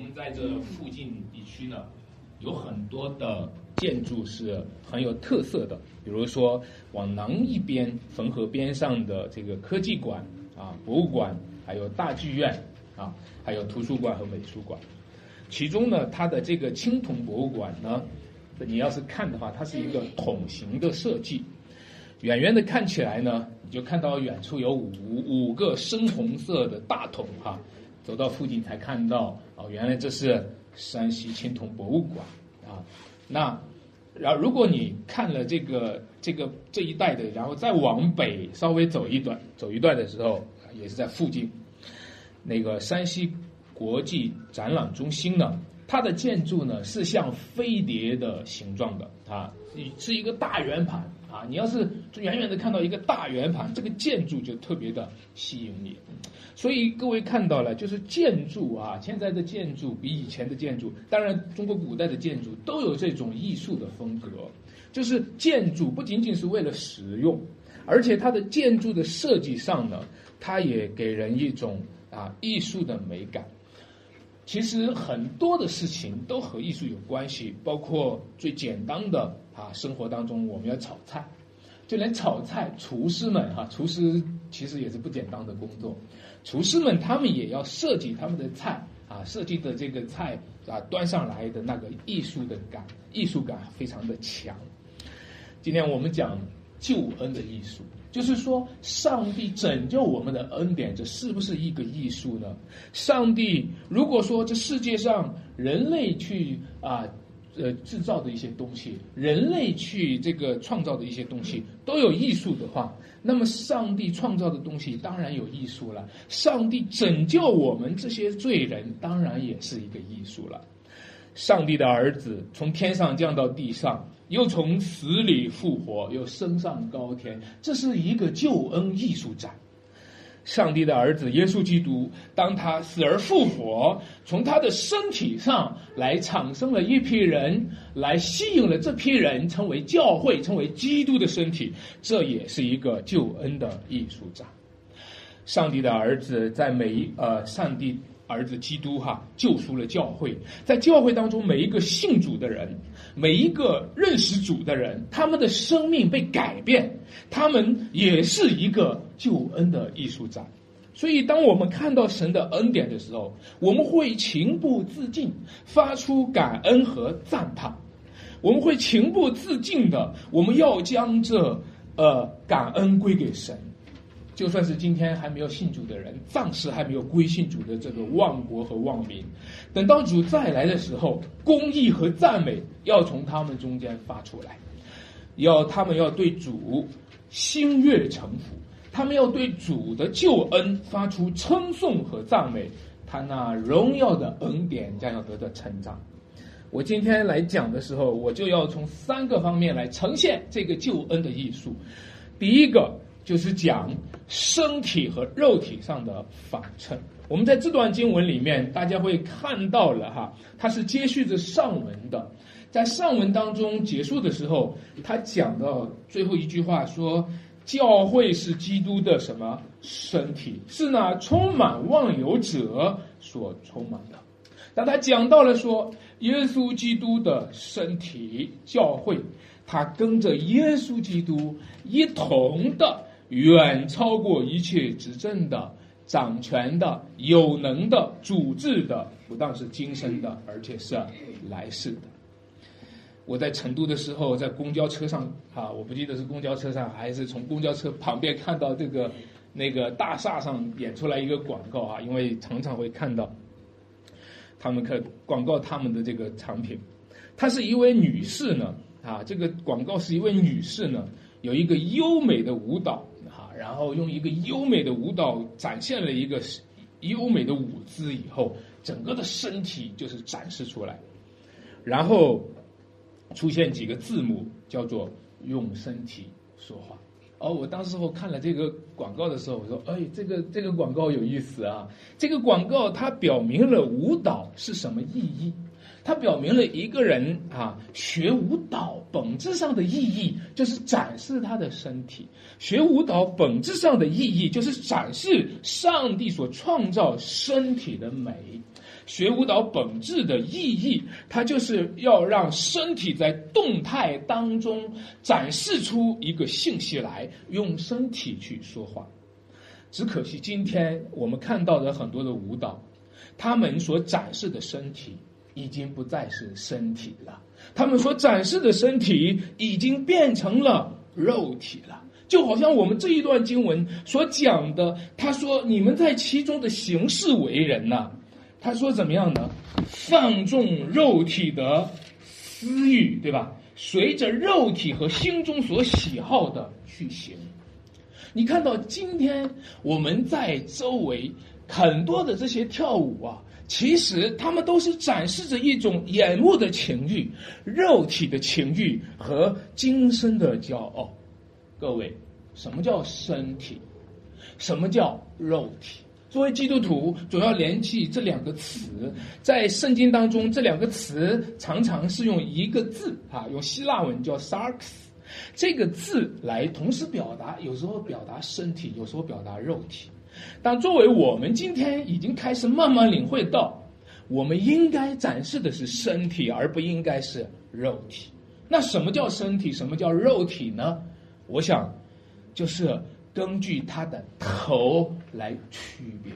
我们在这附近地区呢，有很多的建筑是很有特色的，比如说往南一边汾河边上的这个科技馆啊、博物馆，还有大剧院啊，还有图书馆和美术馆。其中呢，它的这个青铜博物馆呢，你要是看的话，它是一个筒形的设计。远远的看起来呢，你就看到远处有五五个深红色的大桶哈，走到附近才看到哦，原来这是山西青铜博物馆啊。那然后如果你看了这个这个这一带的，然后再往北稍微走一段走一段的时候，也是在附近那个山西。国际展览中心呢，它的建筑呢是像飞碟的形状的啊，是一个大圆盘啊。你要是远远的看到一个大圆盘，这个建筑就特别的吸引你。所以各位看到了，就是建筑啊，现在的建筑比以前的建筑，当然中国古代的建筑都有这种艺术的风格，就是建筑不仅仅是为了实用，而且它的建筑的设计上呢，它也给人一种啊艺术的美感。其实很多的事情都和艺术有关系，包括最简单的啊，生活当中我们要炒菜，就连炒菜，厨师们哈，厨师其实也是不简单的工作，厨师们他们也要设计他们的菜啊，设计的这个菜啊端上来的那个艺术的感，艺术感非常的强。今天我们讲救恩的艺术。就是说，上帝拯救我们的恩典，这是不是一个艺术呢？上帝如果说这世界上人类去啊，呃制造的一些东西，人类去这个创造的一些东西都有艺术的话，那么上帝创造的东西当然有艺术了。上帝拯救我们这些罪人，当然也是一个艺术了。上帝的儿子从天上降到地上。又从死里复活，又升上高天，这是一个救恩艺术展。上帝的儿子耶稣基督，当他死而复活，从他的身体上来产生了一批人，来吸引了这批人成为教会，成为基督的身体，这也是一个救恩的艺术展。上帝的儿子在每一呃，上帝。儿子基督哈救赎了教会，在教会当中，每一个信主的人，每一个认识主的人，他们的生命被改变，他们也是一个救恩的艺术展。所以，当我们看到神的恩典的时候，我们会情不自禁发出感恩和赞叹，我们会情不自禁的，我们要将这呃感恩归给神。就算是今天还没有信主的人，暂时还没有归信主的这个万国和万民，等到主再来的时候，公义和赞美要从他们中间发出来，要他们要对主心悦诚服，他们要对主的救恩发出称颂和赞美，他那荣耀的恩典将要得到成长。我今天来讲的时候，我就要从三个方面来呈现这个救恩的艺术。第一个。就是讲身体和肉体上的反衬。我们在这段经文里面，大家会看到了哈，它是接续着上文的。在上文当中结束的时候，他讲到最后一句话说：“教会是基督的什么身体？是那充满万有者所充满的。”当他讲到了说，耶稣基督的身体教会，他跟着耶稣基督一同的。远超过一切执政的、掌权的、有能的、主治的，不但是今生的，而且是来世的。我在成都的时候，在公交车上啊，我不记得是公交车上还是从公交车旁边看到这个那个大厦上演出来一个广告啊，因为常常会看到他们看广告他们的这个产品。她是一位女士呢啊，这个广告是一位女士呢，有一个优美的舞蹈。然后用一个优美的舞蹈展现了一个优美的舞姿以后，整个的身体就是展示出来，然后出现几个字幕，叫做“用身体说话”。哦，我当时候看了这个广告的时候，我说：“哎，这个这个广告有意思啊！这个广告它表明了舞蹈是什么意义。”它表明了一个人啊，学舞蹈本质上的意义就是展示他的身体。学舞蹈本质上的意义就是展示上帝所创造身体的美。学舞蹈本质的意义，它就是要让身体在动态当中展示出一个信息来，用身体去说话。只可惜今天我们看到的很多的舞蹈，他们所展示的身体已经不再是身体了，他们所展示的身体已经变成了肉体了。就好像我们这一段经文所讲的，他说：“你们在其中的行事为人呐。”他说怎么样呢？放纵肉体的私欲，对吧？随着肉体和心中所喜好的去行。你看到今天我们在周围很多的这些跳舞啊，其实他们都是展示着一种眼目的情欲、肉体的情欲和今生的骄傲。各位，什么叫身体？什么叫肉体？作为基督徒，总要联系这两个词。在圣经当中，这两个词常常是用一个字啊，用希腊文叫 “sarx”，这个字来同时表达，有时候表达身体，有时候表达肉体。但作为我们今天已经开始慢慢领会到，我们应该展示的是身体，而不应该是肉体。那什么叫身体？什么叫肉体呢？我想，就是根据他的头来区别。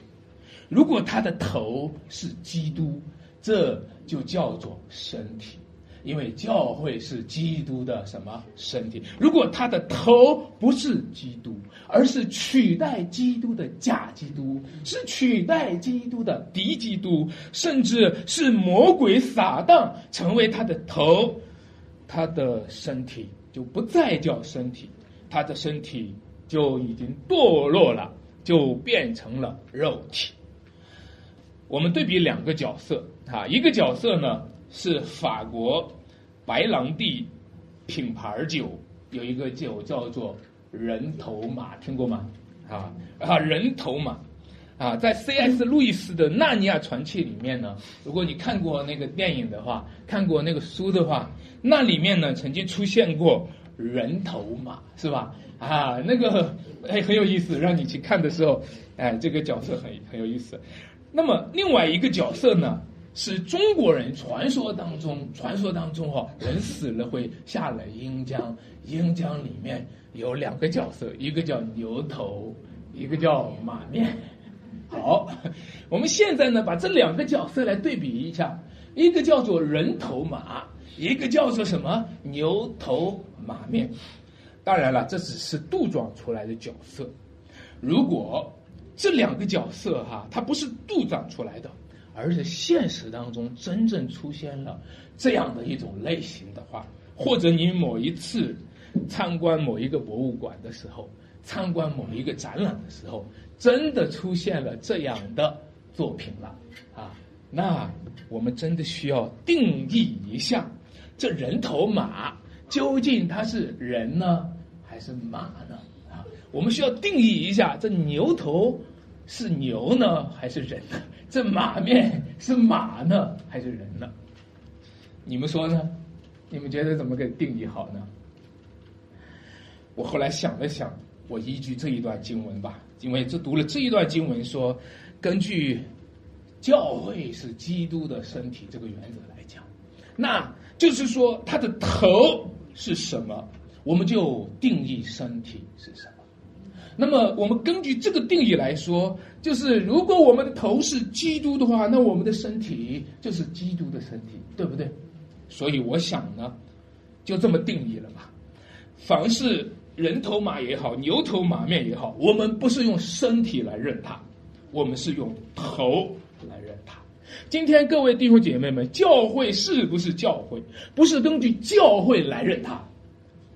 如果他的头是基督，这就叫做身体，因为教会是基督的什么身体？如果他的头不是基督，而是取代基督的假基督，是取代基督的敌基督，甚至是魔鬼撒旦成为他的头，他的身体就不再叫身体。他的身体就已经堕落了，就变成了肉体。我们对比两个角色啊，一个角色呢是法国白兰地品牌酒，有一个酒叫做人头马，听过吗？啊啊，人头马啊，在 C.S. 路易斯的《纳尼亚传奇》里面呢，如果你看过那个电影的话，看过那个书的话，那里面呢曾经出现过。人头马是吧？啊，那个哎很有意思，让你去看的时候，哎，这个角色很很有意思。那么另外一个角色呢，是中国人传说当中，传说当中哈，人死了会下了阴江，阴江里面有两个角色，一个叫牛头，一个叫马面。好，我们现在呢把这两个角色来对比一下，一个叫做人头马。一个叫做什么牛头马面，当然了，这只是杜撰出来的角色。如果这两个角色哈，它不是杜撰出来的，而是现实当中真正出现了这样的一种类型的话，或者你某一次参观某一个博物馆的时候，参观某一个展览的时候，真的出现了这样的作品了啊，那我们真的需要定义一下。这人头马究竟它是人呢，还是马呢？啊，我们需要定义一下，这牛头是牛呢，还是人呢？这马面是马呢，还是人呢？你们说呢？你们觉得怎么给定义好呢？我后来想了想，我依据这一段经文吧，因为这读了这一段经文说，根据教会是基督的身体这个原则来讲，那。就是说，他的头是什么，我们就定义身体是什么。那么，我们根据这个定义来说，就是如果我们的头是基督的话，那我们的身体就是基督的身体，对不对？所以，我想呢，就这么定义了吧。凡是人头马也好，牛头马面也好，我们不是用身体来认它，我们是用头来认它。今天各位弟兄姐妹们，教会是不是教会？不是根据教会来认他，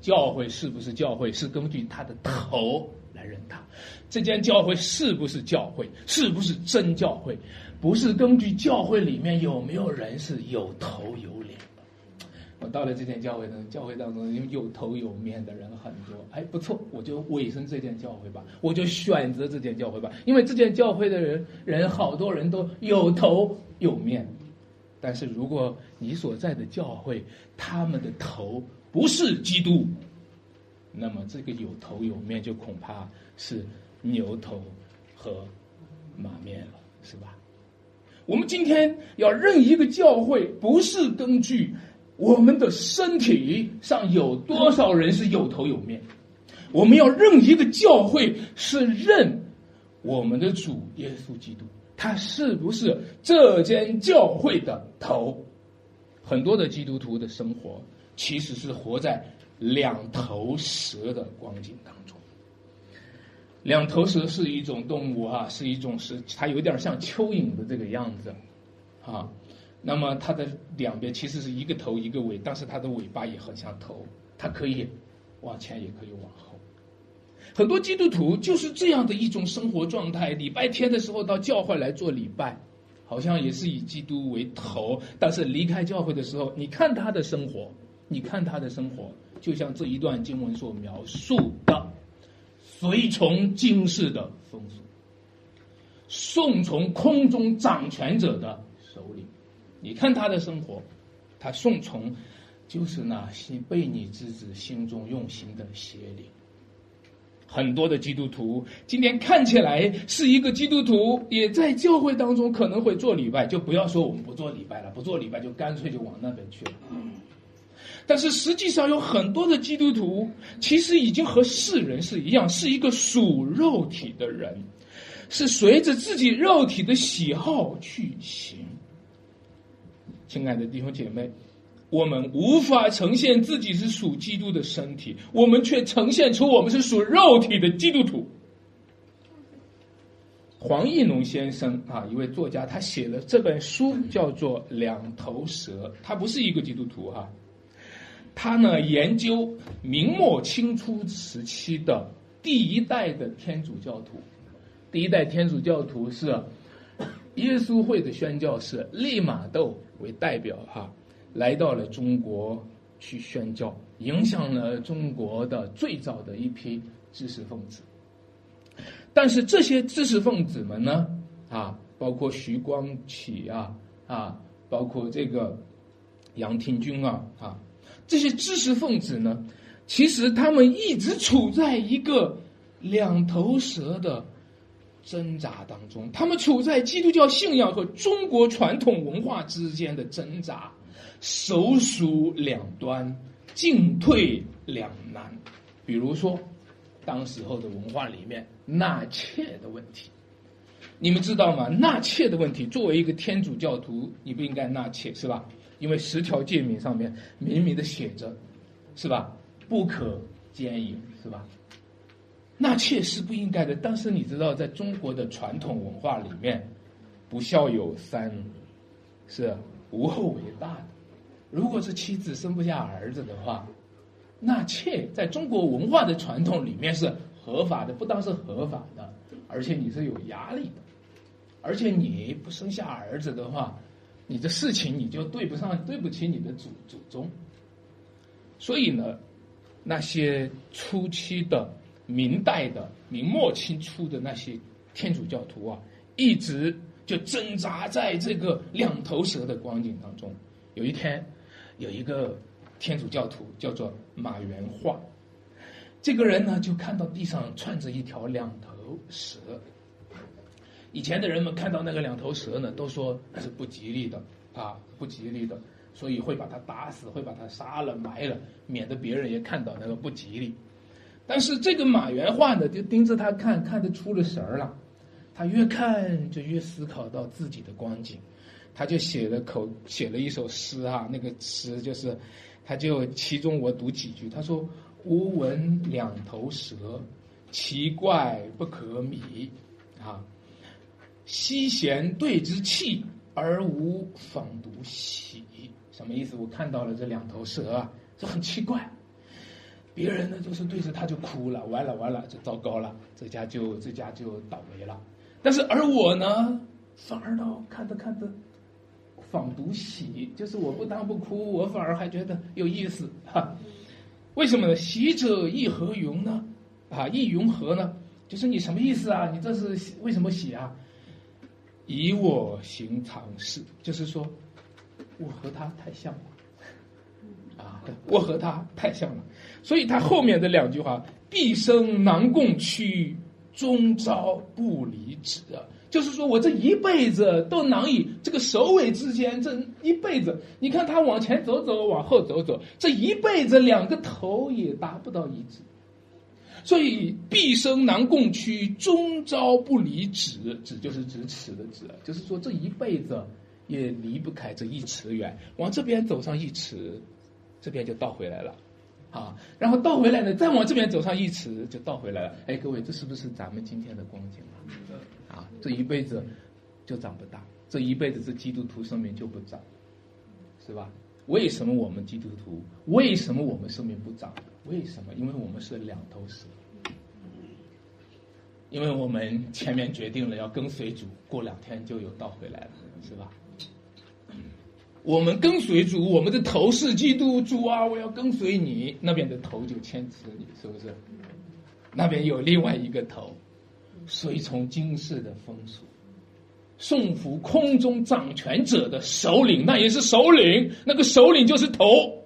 教会是不是教会？是根据他的头认他。这间教会是不是教会？是不是真教会？不是根据教会里面有没有人是有头有脸的。我到了这间教会呢，教会当中有头有面的人很多，哎，不错，我就委身这间教会吧，我就选择这间教会吧，因为这间教会的人人好多人都有头有面，但是如果你所在的教会他们的头不是基督，那么这个有头有面就恐怕是牛头和马面了，是吧？我们今天要认一个教会，不是根据我们的身体上有多少人是有头有面，我们要认一个教会，是认我们的主耶稣基督，他是不是这间教会的头？很多的基督徒的生活其实是活在两头蛇的光景当中。两头蛇是一种动物啊，是一种是它有点像蚯蚓的这个样子，啊，那么它的两边其实是一个头一个尾，但是它的尾巴也很像头，它可以往前也可以往后。很多基督徒就是这样的一种生活状态，礼拜天的时候到教会来做礼拜。好像也是以基督为头，但是离开教会的时候，你看他的生活，你看他的生活，就像这一段经文所描述的，随从今世的风俗，顺从空中掌权者的首领。你看他的生活，他顺从，就是那些被你之子心中用心的邪灵。很多的基督徒今天看起来是一个基督徒，也在教会当中可能会做礼拜，就不要说我们不做礼拜了，不做礼拜就干脆就往那边去了。但是实际上有很多的基督徒，其实已经和世人是一样，是一个属肉体的人，是随着自己肉体的喜好去行。亲爱的弟兄姐妹。我们无法呈现自己是属基督的身体，我们却呈现出我们是属肉体的基督徒。黄义农先生啊，一位作家，他写了这本书，叫做《两头蛇》。他不是一个基督徒哈，他呢研究明末清初时期的第一代的天主教徒，第一代天主教徒是耶稣会的宣教士利玛窦为代表哈。来到了中国去宣教，影响了中国的最早的一批知识分子。但是这些知识分子们呢，啊，包括徐光启啊，啊，包括这个杨廷钧啊，啊，这些知识分子呢，其实他们一直处在一个两头蛇的挣扎当中，他们处在基督教信仰和中国传统文化之间的挣扎。手鼠两端，进退两难。比如说，当时候的文化里面纳妾的问题，你们知道吗？纳妾的问题，作为一个天主教徒，你不应该纳妾，是吧？因为十条诫命上面明明的写着，是吧？不可奸淫，是吧？纳妾是不应该的。但是你知道，在中国的传统文化里面，不孝有三，是无后为大的。如果是妻子生不下儿子的话，纳妾在中国文化的传统里面是合法的，不单是合法的，而且你是有压力的，而且你不生下儿子的话，你的事情你就对不上，对不起你的祖祖宗。所以呢，那些初期的明代的明末清初的那些天主教徒啊，一直就挣扎在这个两头蛇的光景当中。有一天。有一个天主教徒叫做马元化，这个人呢就看到地上串着一条两头蛇。以前的人们看到那个两头蛇呢，都说是不吉利的啊，不吉利的，所以会把它打死，会把它杀了埋了，免得别人也看到那个不吉利。但是这个马元化呢，就盯着他看，看得出了神儿了。他越看就越思考到自己的光景。他就写了口写了一首诗啊，那个诗就是，他就其中我读几句，他说：“吾闻两头蛇，奇怪不可米，啊，西贤对之气，而无访独喜。”什么意思？我看到了这两头蛇啊，这很奇怪。别人呢就是对着他就哭了，完了完了，就糟糕了，这家就这家就倒霉了。但是而我呢，反而倒看着看着。仿读喜，就是我不当不哭，我反而还觉得有意思哈。为什么呢？喜者亦何云呢？啊，亦云何呢？就是你什么意思啊？你这是为什么喜啊？以我行常事，就是说我和他太像了啊，我和他太像了。所以他后面的两句话：毕生难共趋，终朝不离止。就是说我这一辈子都难以这个首尾之间，这一辈子，你看他往前走走，往后走走，这一辈子两个头也达不到一致。所以毕生难共区，终朝不离尺。尺就是指尺的尺，就是说这一辈子也离不开这一尺远。往这边走上一尺，这边就倒回来了。啊，然后倒回来呢，再往这边走上一尺，就倒回来了。哎，各位，这是不是咱们今天的光景啊？啊，这一辈子就长不大，这一辈子这基督徒生命就不长，是吧？为什么我们基督徒？为什么我们生命不长？为什么？因为我们是两头蛇。因为我们前面决定了要跟随主，过两天就有倒回来了，是吧？我们跟随主，我们的头是基督主啊！我要跟随你，那边的头就牵制你，是不是？那边有另外一个头，随从今世的风俗，送服空中掌权者的首领，那也是首领，那个首领就是头，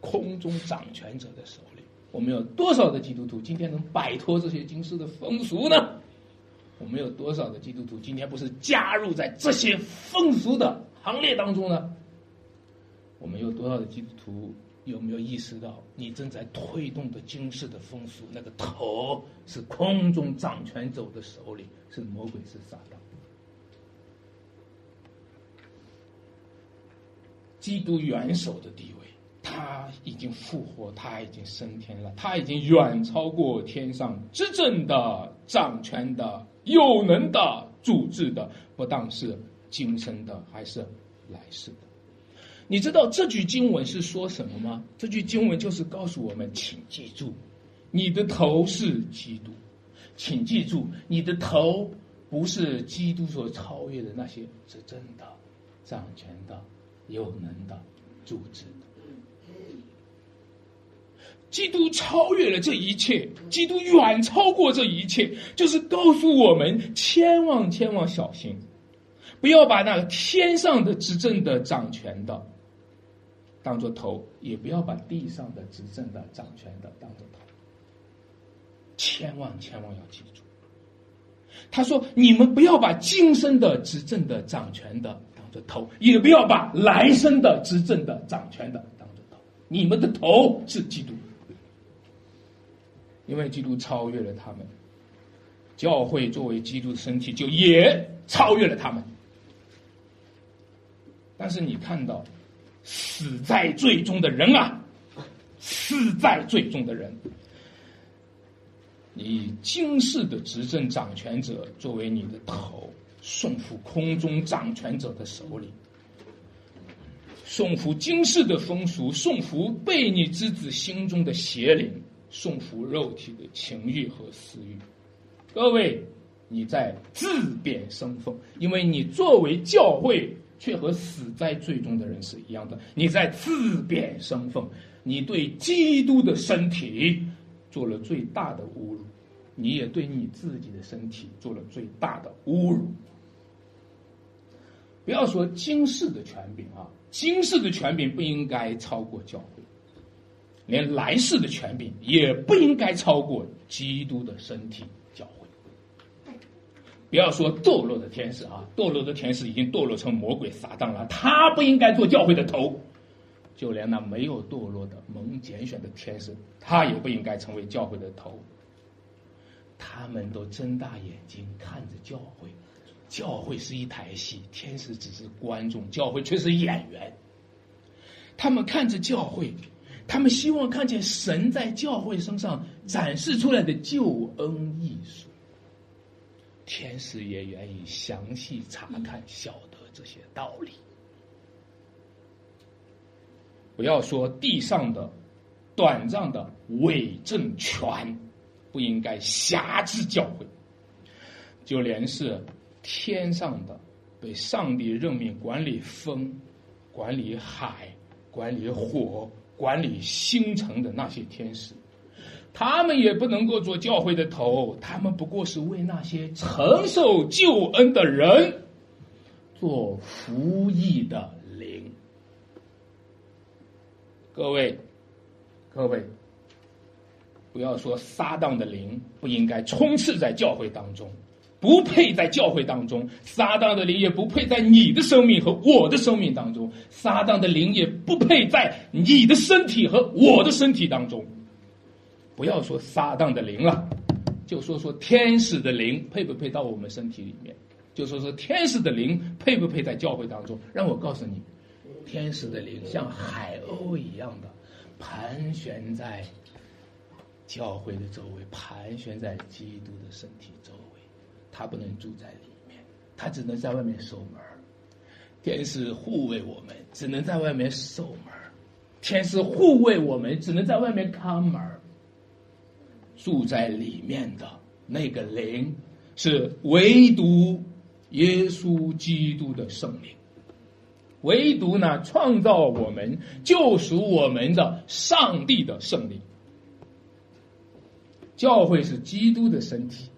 空中掌权者的手里。我们有多少的基督徒今天能摆脱这些今世的风俗呢？我们有多少的基督徒今天不是加入在这些风俗的？行列当中呢，我们有多少的基督徒有没有意识到，你正在推动的今世的风俗，那个头是空中掌权者的手里，是魔鬼，是撒旦。基督元首的地位，他已经复活，他已经升天了，他已经远超过天上执政的、掌权的、有能的、主治的，不当是。今生的还是来世的？你知道这句经文是说什么吗？这句经文就是告诉我们，请记住，你的头是基督，请记住，你的头不是基督所超越的那些执政的、掌权的、有能的、主治的。基督超越了这一切，基督远超过这一切，就是告诉我们，千万千万小心。不要把那天上的执政的掌权的当做头，也不要把地上的执政的掌权的当做头。千万千万要记住，他说：“你们不要把今生的执政的掌权的当做头，也不要把来生的执政的掌权的。你们的头是基督，因为基督超越了他们。教会作为基督的身体，就也超越了他们。”但是你看到，死在最终的人啊，死在最终的人，你今世的执政掌权者作为你的头，送赴空中掌权者的手里，送服今世的风俗，送服悖逆之子心中的邪灵，送服肉体的情欲和私欲。各位，你在自贬身份，因为你作为教会。却和死在最终的人是一样的。你在自贬身份，你对基督的身体做了最大的侮辱，你也对你自己的身体做了最大的侮辱。不要说今世的权柄啊，今世的权柄不应该超过教会，连来世的权柄也不应该超过基督的身体。教会不要说堕落的天使啊，堕落的天使已经堕落成魔鬼撒旦了，他不应该做教会的头。就连那没有堕落的蒙拣选的天使，他也不应该成为教会的头。他们都睁大眼睛看着教会，教会是一台戏，天使只是观众，教会却是演员。他们看着教会，他们希望看见神在教会身上展示出来的救恩艺术。天使也愿意详细查看，晓得这些道理。不要说地上的短暂的伪政权不应该辖制教会，就连是天上的被上帝任命管理风、管理海、管理火、管理星辰的那些天使。他们也不能够做教会的头，他们不过是为那些承受救恩的人做服役的灵。各位，各位，不要说撒旦的灵不应该充斥在教会当中，不配在教会当中，撒旦的灵也不配在你的生命和我的生命当中，撒旦的灵也不配在你的身体和我的身体当中。不要说撒旦的灵了，就说说天使的灵配不配到我们身体里面？就说说天使的灵配不配在教会当中？让我告诉你，天使的灵像海鸥一样的盘旋在教会的周围，盘旋在基督的身体周围。他不能住在里面，他只能在外面守门天使护卫我们，只能在外面守门天使护卫我们，只能在外面看门住在里面的那个灵，是唯独耶稣基督的圣灵，唯独呢创造我们、救赎我们的上帝的圣灵。教会是基督的身体。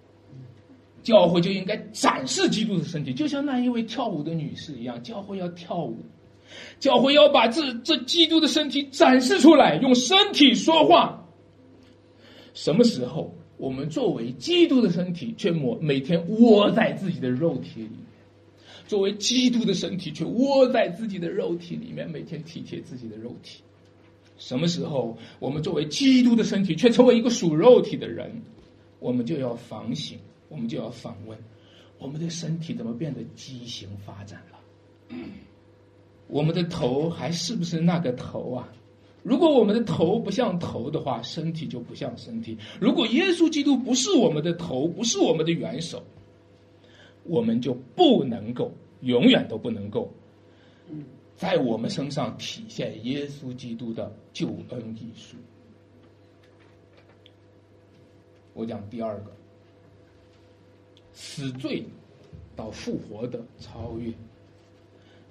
教会就应该展示基督的身体，就像那一位跳舞的女士一样。教会要跳舞，教会要把这这基督的身体展示出来，用身体说话。什么时候我们作为基督的身体，却每每天窝在自己的肉体里面？作为基督的身体，却窝在自己的肉体里面，每天体贴自己的肉体。什么时候我们作为基督的身体，却成为一个属肉体的人？我们就要反省。我们就要反问：我们的身体怎么变得畸形发展了？我们的头还是不是那个头啊？如果我们的头不像头的话，身体就不像身体。如果耶稣基督不是我们的头，不是我们的元首，我们就不能够，永远都不能够，在我们身上体现耶稣基督的救恩艺术。我讲第二个。死罪到复活的超越，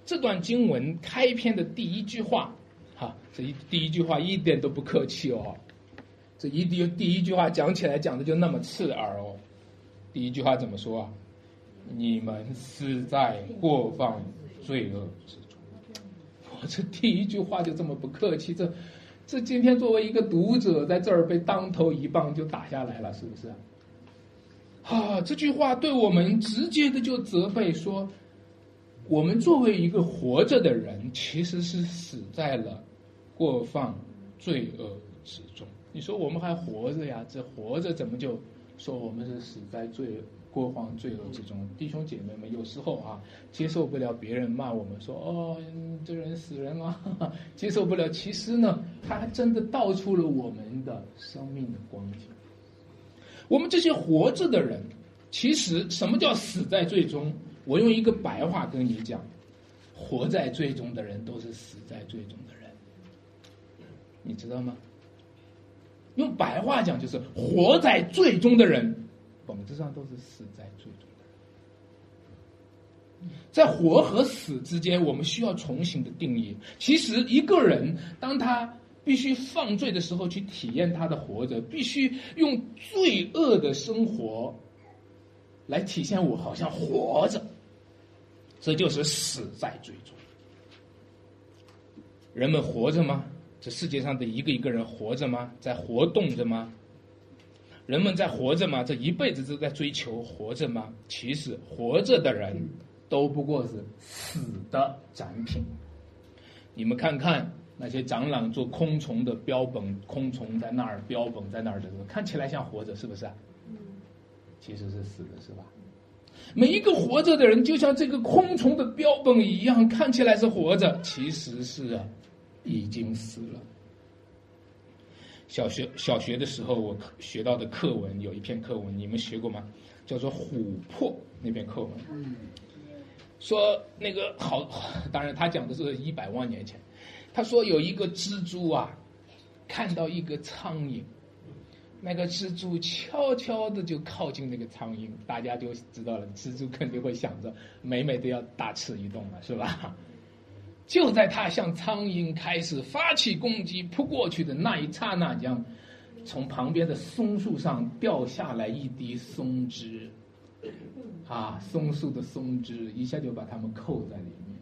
这段经文开篇的第一句话，哈，这一第一句话一点都不客气哦，这一第第一句话讲起来讲的就那么刺耳哦，第一句话怎么说啊？你们死在过犯罪恶之中，我这第一句话就这么不客气，这这今天作为一个读者在这儿被当头一棒就打下来了，是不是？啊这句话对我们直接的就责备说，我们作为一个活着的人，其实是死在了过放罪恶之中。你说我们还活着呀？这活着怎么就说我们是死在罪过放罪恶之中？弟兄姐妹们，有时候啊，接受不了别人骂我们说哦，这人死人了，接受不了。其实呢，他还真的道出了我们的生命的光景。我们这些活着的人，其实什么叫死在最终？我用一个白话跟你讲，活在最终的人都是死在最终的人，你知道吗？用白话讲就是活在最终的人，本质上都是死在最终的人。在活和死之间，我们需要重新的定义。其实一个人当他。必须犯罪的时候去体验他的活着，必须用罪恶的生活来体现我好像活着，这就是死在最终。人们活着吗？这世界上的一个一个人活着吗？在活动着吗？人们在活着吗？这一辈子都在追求活着吗？其实活着的人都不过是死的展品。你们看看。那些长老做空虫的标本，空虫在那儿标本在那儿的时候，看起来像活着，是不是？嗯，其实是死的，是吧？每一个活着的人，就像这个空虫的标本一样，看起来是活着，其实是啊，已经死了。小学小学的时候，我学到的课文有一篇课文，你们学过吗？叫做《琥珀》那篇课文。嗯，说那个好，当然他讲的是一百万年前。他说有一个蜘蛛啊，看到一个苍蝇，那个蜘蛛悄悄的就靠近那个苍蝇，大家就知道了，蜘蛛肯定会想着美美的要大吃一顿了，是吧？就在他向苍蝇开始发起攻击扑过去的那一刹那间，从旁边的松树上掉下来一滴松枝，啊，松树的松枝一下就把他们扣在里面，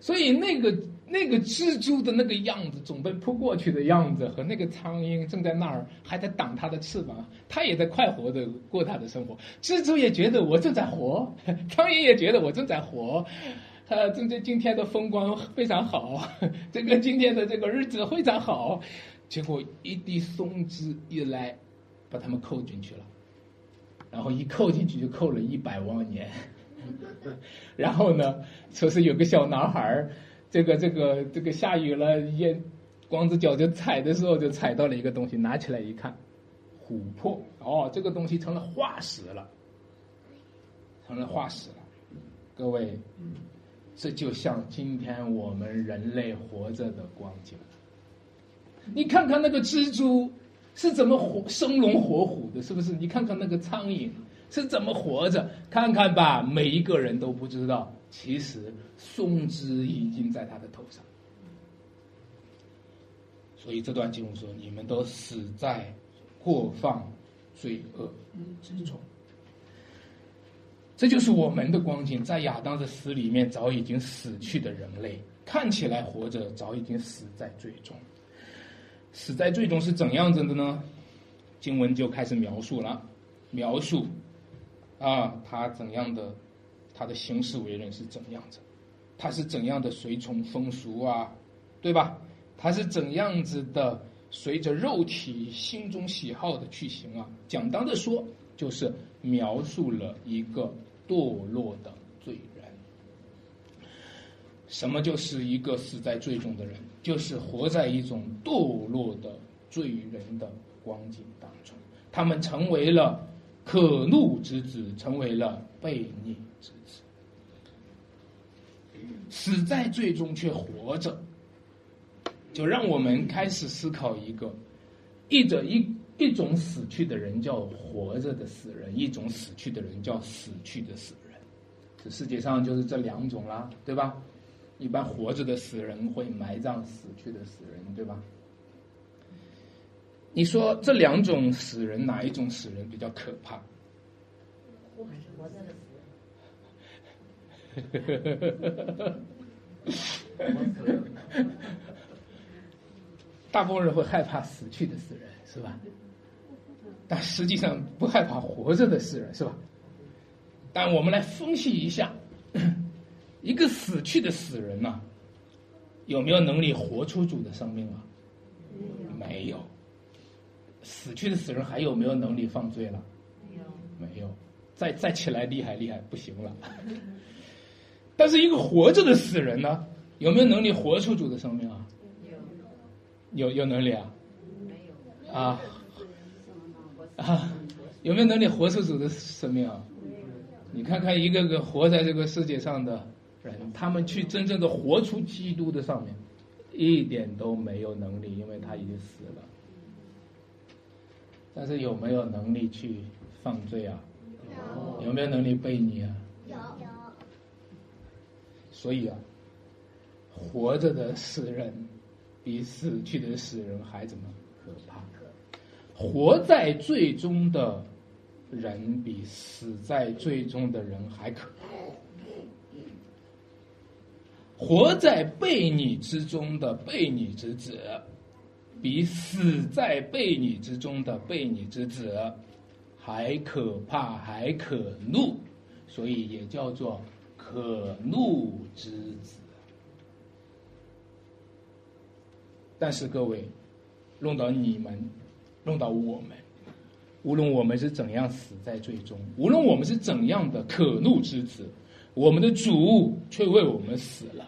所以那个。那个蜘蛛的那个样子，准备扑过去的样子，和那个苍蝇正在那儿还在挡它的翅膀，它也在快活的过它的生活。蜘蛛也觉得我正在活，苍蝇也觉得我正在活，呃，正在今天的风光非常好，这个今天的这个日子非常好。结果一滴松枝一来，把他们扣进去了，然后一扣进去就扣了一百万年。然后呢，说是有个小男孩儿。这个这个这个下雨了，也光着脚就踩的时候就踩到了一个东西，拿起来一看，琥珀哦，这个东西成了化石了，成了化石了。各位，这就像今天我们人类活着的光景。你看看那个蜘蛛是怎么活生龙活虎的，是不是？你看看那个苍蝇是怎么活着，看看吧，每一个人都不知道。其实松枝已经在他的头上，所以这段经文说：“你们都死在过放罪恶之中。”这就是我们的光景，在亚当的死里面，早已经死去的人类，看起来活着，早已经死在最终。死在最终是怎样子的呢？经文就开始描述了，描述啊，他怎样的。他的行事为人是怎样子？他是怎样的随从风俗啊？对吧？他是怎样子的随着肉体心中喜好的去行啊？简单的说，就是描述了一个堕落的罪人。什么就是一个死在罪中的人？就是活在一种堕落的罪人的光景当中。他们成为了可怒之子，成为了悖逆之子。死在最终却活着，就让我们开始思考一个：一者一一种死去的人叫活着的死人，一种死去的人叫死去的死人。这世界上就是这两种啦，对吧？一般活着的死人会埋葬死去的死人，对吧？你说这两种死人哪一种死人比较可怕？活着的。呵呵呵呵呵呵，大部分人会害怕死去的死人，是吧？但实际上不害怕活着的死人，是吧？但我们来分析一下，一个死去的死人呐，有没有能力活出主的生命啊？没有。死去的死人还有没有能力犯罪了？没有。没有。再再起来厉害厉害，不行了。但是一个活着的死人呢，有没有能力活出主的生命啊？有，有有能力啊？没有啊啊，有没有能力活出主的生命啊？你看看一个个活在这个世界上的人，他们去真正的活出基督的上面，一点都没有能力，因为他已经死了。但是有没有能力去犯罪啊？有。有没有能力背你啊？有。所以啊，活着的死人比死去的死人还怎么可怕？活在最终的人比死在最终的人还可怕。活在被你之中的被你之子，比死在被你之中的被你之子还可怕，还可怒，所以也叫做。可怒之子，但是各位，弄到你们，弄到我们，无论我们是怎样死在最终，无论我们是怎样的可怒之子，我们的主却为我们死了；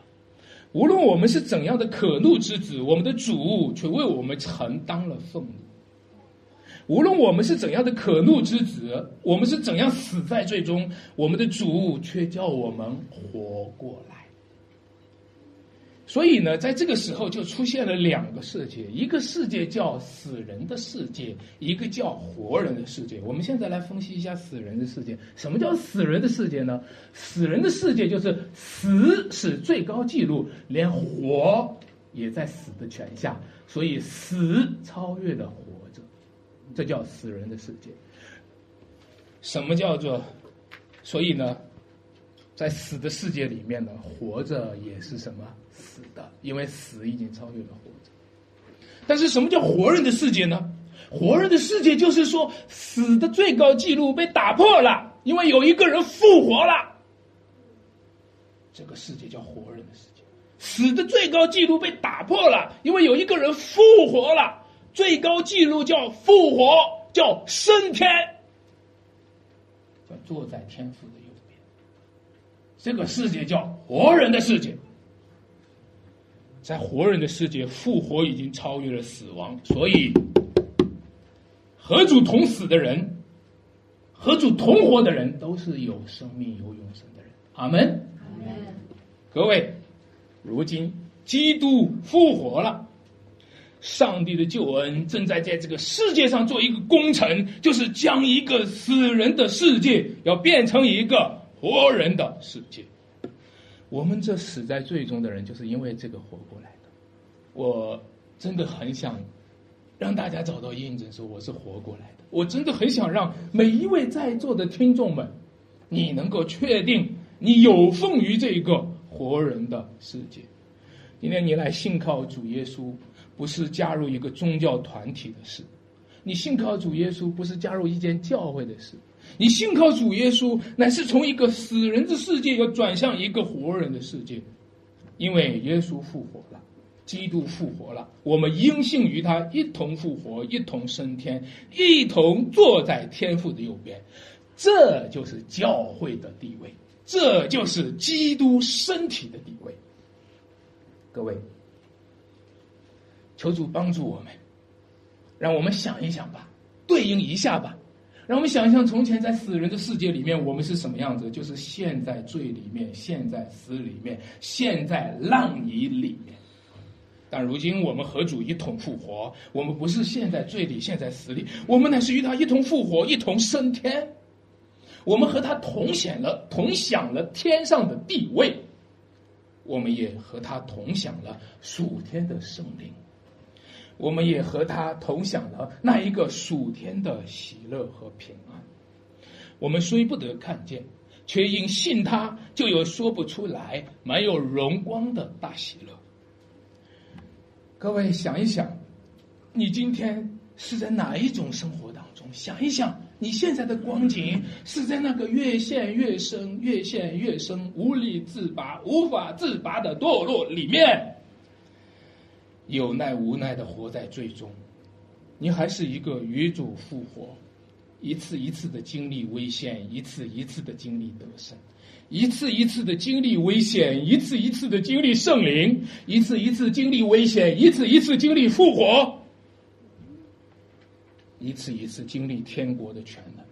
无论我们是怎样的可怒之子，我们的主却为我们承担了愤怒。无论我们是怎样的可怒之子，我们是怎样死在最终，我们的主却叫我们活过来。所以呢，在这个时候就出现了两个世界：一个世界叫死人的世界，一个叫活人的世界。我们现在来分析一下死人的世界。什么叫死人的世界呢？死人的世界就是死是最高纪录，连活也在死的权下，所以死超越了活着。这叫死人的世界。什么叫做？所以呢，在死的世界里面呢，活着也是什么死的，因为死已经超越了活着。但是什么叫活人的世界呢？活人的世界就是说，死的最高纪录被打破了，因为有一个人复活了。这个世界叫活人的世界，死的最高纪录被打破了，因为有一个人复活了。最高纪录叫复活，叫升天，叫坐在天父的。这个世界叫活人的世界，在活人的世界，复活已经超越了死亡，所以和主同死的人，和主同活的人，都是有生命、有永生的人。阿门。各位，如今基督复活了，上帝的救恩正在在这个世界上做一个工程，就是将一个死人的世界要变成一个活人的世界。我们这死在最终的人，就是因为这个活过来的。我真的很想让大家找到印证，说我是活过来的。我真的很想让每一位在座的听众们，你能够确定你有奉于这个。活人的世界，今天你来信靠主耶稣，不是加入一个宗教团体的事；你信靠主耶稣，不是加入一间教会的事；你信靠主耶稣，乃是从一个死人的世界要转向一个活人的世界。因为耶稣复活了，基督复活了，我们应信于他，一同复活，一同升天，一同坐在天父的右边。这就是教会的地位。这就是基督身体的地位。各位，求主帮助我们，让我们想一想吧，对应一下吧，让我们想象从前在死人的世界里面，我们是什么样子？就是现在罪里面，现在死里面，现在浪泥里面。但如今我们和主一同复活，我们不是现在罪里，现在死里，我们乃是与他一同复活，一同升天。我们和他同享了同享了天上的地位，我们也和他同享了属天的圣灵，我们也和他同享了那一个属天的喜乐和平安。我们虽不得看见，却因信他，就有说不出来、没有荣光的大喜乐。各位想一想，你今天是在哪一种生活当中？想一想。你现在的光景是在那个越陷越深、越陷越深、无力自拔、无法自拔的堕落里面，有奈无奈的活在最终。你还是一个与主复活，一次一次的经历危险，一次一次的经历得胜，一次一次的经历危险，一次一次的经历圣灵，一次一次经历危险，一次一次经历复活。一次一次经历天国的全能，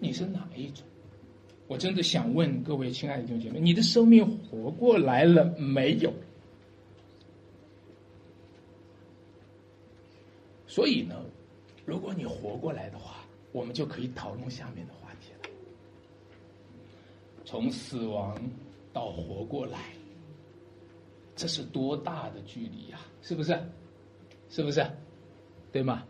你是哪一种？我真的想问各位亲爱的弟兄姐妹，你的生命活过来了没有？所以呢，如果你活过来的话，我们就可以讨论下面的话题了。从死亡到活过来，这是多大的距离呀？是不是？是不是？对吗？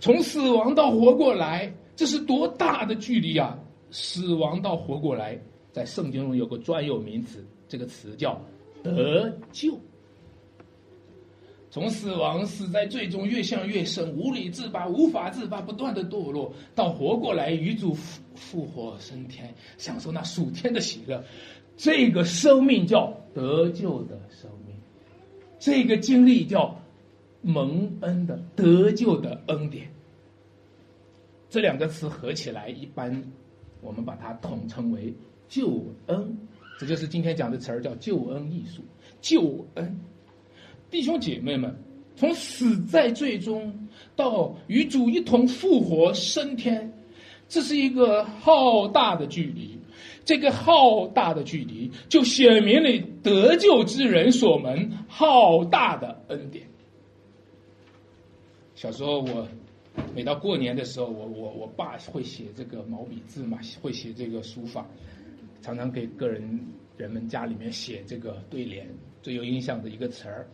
从死亡到活过来，这是多大的距离啊！死亡到活过来，在圣经中有个专有名词，这个词叫得救。从死亡死在最终越陷越深，无力自拔，无法自拔，不断的堕落，到活过来与主复复活升天，享受那属天的喜乐，这个生命叫得救的生命，这个经历叫。蒙恩的得救的恩典，这两个词合起来，一般我们把它统称为救恩。这就是今天讲的词儿，叫救恩艺术。救恩，弟兄姐妹们，从死在最终到与主一同复活升天，这是一个浩大的距离。这个浩大的距离，就显明了得救之人所蒙浩大的恩典。小时候，我每到过年的时候，我我我爸会写这个毛笔字嘛，会写这个书法，常常给个人人们家里面写这个对联。最有印象的一个词儿，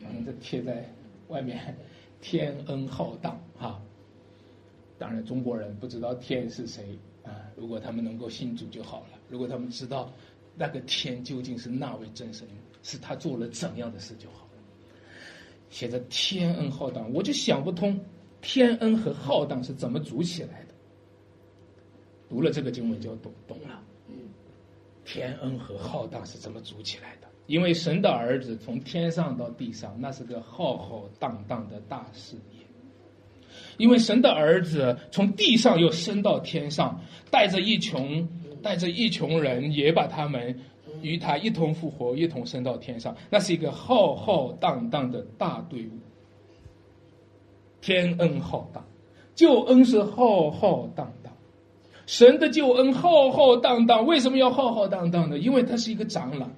反正这贴在外面，“天恩浩荡”哈。当然，中国人不知道天是谁啊。如果他们能够信主就好了。如果他们知道那个天究竟是那位真神，是他做了怎样的事就好了。写着天恩浩荡，我就想不通天恩和浩荡是怎么组起来的。读了这个经文就懂懂了。天恩和浩荡是怎么组起来的？因为神的儿子从天上到地上，那是个浩浩荡荡的大事业。因为神的儿子从地上又升到天上，带着一群带着一群人，也把他们与他一同复活，一同升到天上。那是一个浩浩荡荡的大队伍。天恩浩荡，救恩是浩浩荡荡。神的救恩浩浩荡荡，为什么要浩浩荡荡呢？因为它是一个长老，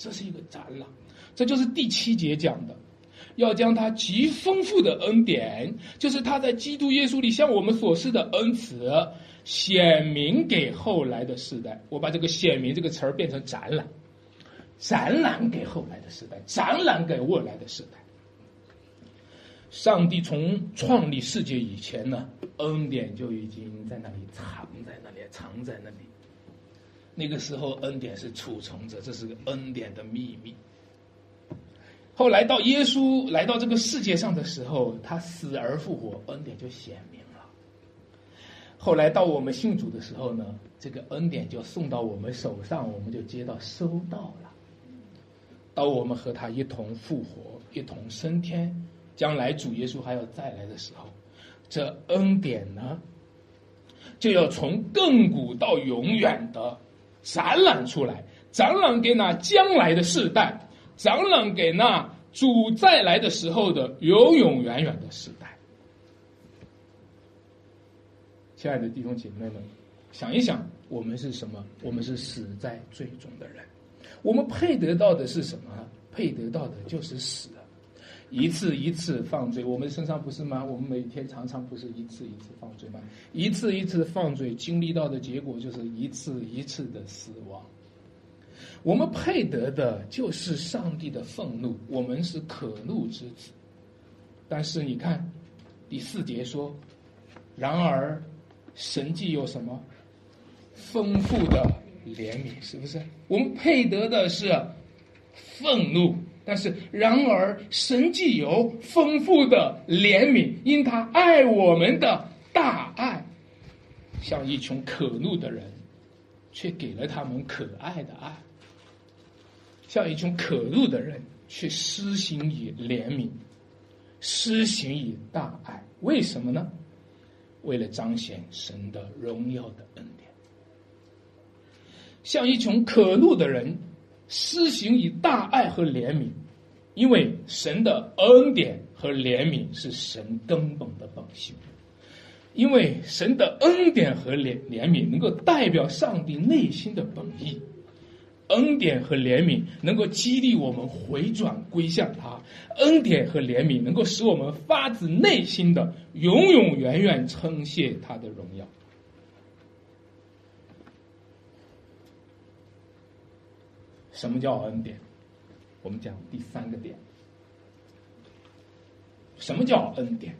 这是一个展览，这就是第七节讲的。要将他极丰富的恩典，就是他在基督耶稣里向我们所示的恩慈，显明给后来的世代。我把这个“显明”这个词儿变成展览，展览给后来的时代，展览给未来的时代。上帝从创立世界以前呢，恩典就已经在那里藏在那里，藏在那里。那个时候，恩典是储存着，这是个恩典的秘密。后来到耶稣来到这个世界上的时候，他死而复活，恩典就显明了。后来到我们信主的时候呢，这个恩典就送到我们手上，我们就接到收到了。到我们和他一同复活，一同升天，将来主耶稣还要再来的时候，这恩典呢，就要从亘古到永远的展览出来，展览给那将来的世代。展览给那主再来的时候的永永远远的时代。亲爱的弟兄姐妹们，想一想，我们是什么？我们是死在最终的人。我们配得到的是什么？配得到的就是死。一次一次放罪，我们身上不是吗？我们每天常常不是一次一次放罪吗？一次一次放罪，经历到的结果就是一次一次的死亡。我们配得的就是上帝的愤怒，我们是可怒之子。但是你看，第四节说：“然而，神既有什么丰富的怜悯，是不是？我们配得的是愤怒，但是然而神既有丰富的怜悯，因他爱我们的大爱，像一群可怒的人，却给了他们可爱的爱。”像一群可怒的人，却施行以怜悯，施行以大爱，为什么呢？为了彰显神的荣耀的恩典。像一群可怒的人，施行以大爱和怜悯，因为神的恩典和怜悯是神根本的本性，因为神的恩典和怜怜悯能够代表上帝内心的本意。恩典和怜悯能够激励我们回转归向他，恩典和怜悯能够使我们发自内心的永永远远称谢他的荣耀。什么叫恩典？我们讲第三个点。什么叫恩典？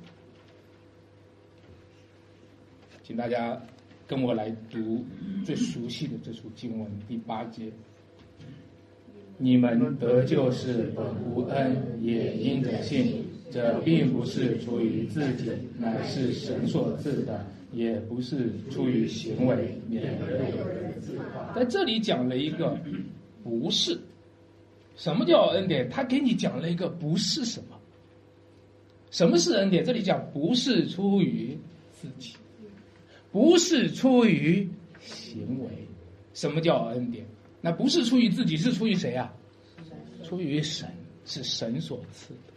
请大家跟我来读最熟悉的这处经文第八节。你们得救是本无恩，也因着信。这并不是出于自己，乃是神所赐的；也不是出于行为，免得有人自夸。在这里讲了一个不是。什么叫恩典？他给你讲了一个不是什么？什么是恩典？这里讲不是出于自己，不是出于行为。什么叫恩典？那不是出于自己，是出于谁啊？出于神，是神所赐的，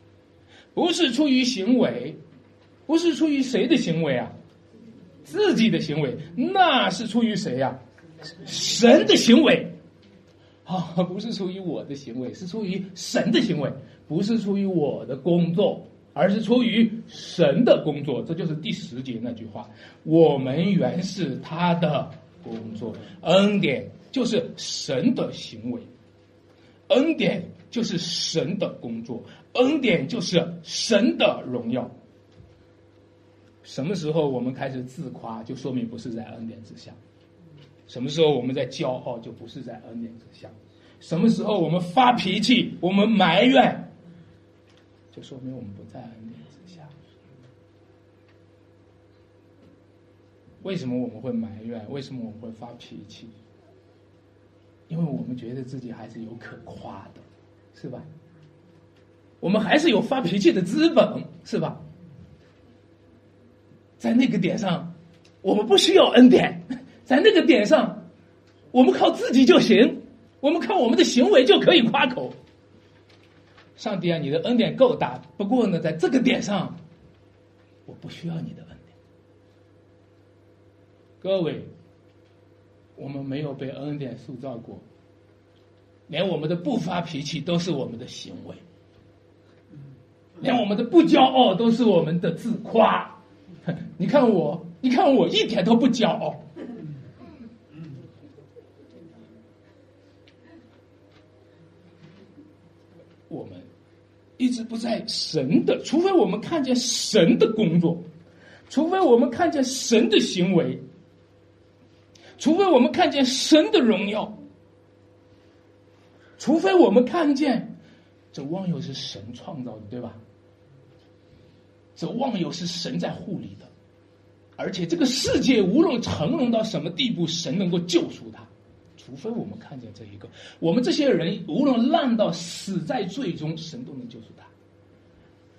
不是出于行为，不是出于谁的行为啊？自己的行为，那是出于谁呀？神的行为，啊，不是出于我的行为，是出于神的行为，不是出于我的工作，而是出于神的工作。这就是第十节那句话：我们原是他的工作，恩典。就是神的行为，恩典就是神的工作，恩典就是神的荣耀。什么时候我们开始自夸，就说明不是在恩典之下。什么时候我们在骄傲，就不是在恩典之下；什么时候我们发脾气，我们埋怨，就说明我们不在恩典之下。为什么我们会埋怨？为什么我们会发脾气？因为我们觉得自己还是有可夸的，是吧？我们还是有发脾气的资本，是吧？在那个点上，我们不需要恩典；在那个点上，我们靠自己就行，我们靠我们的行为就可以夸口。上帝啊，你的恩典够大，不过呢，在这个点上，我不需要你的恩典。各位。我们没有被恩典塑造过，连我们的不发脾气都是我们的行为，连我们的不骄傲都是我们的自夸。你看我，你看我一点都不骄傲。我们一直不在神的，除非我们看见神的工作，除非我们看见神的行为。除非我们看见神的荣耀，除非我们看见这万有是神创造的，对吧？这万有是神在护理的，而且这个世界无论沉沦到什么地步，神能够救赎他。除非我们看见这一个，我们这些人无论烂到死在最终，神都能救赎他。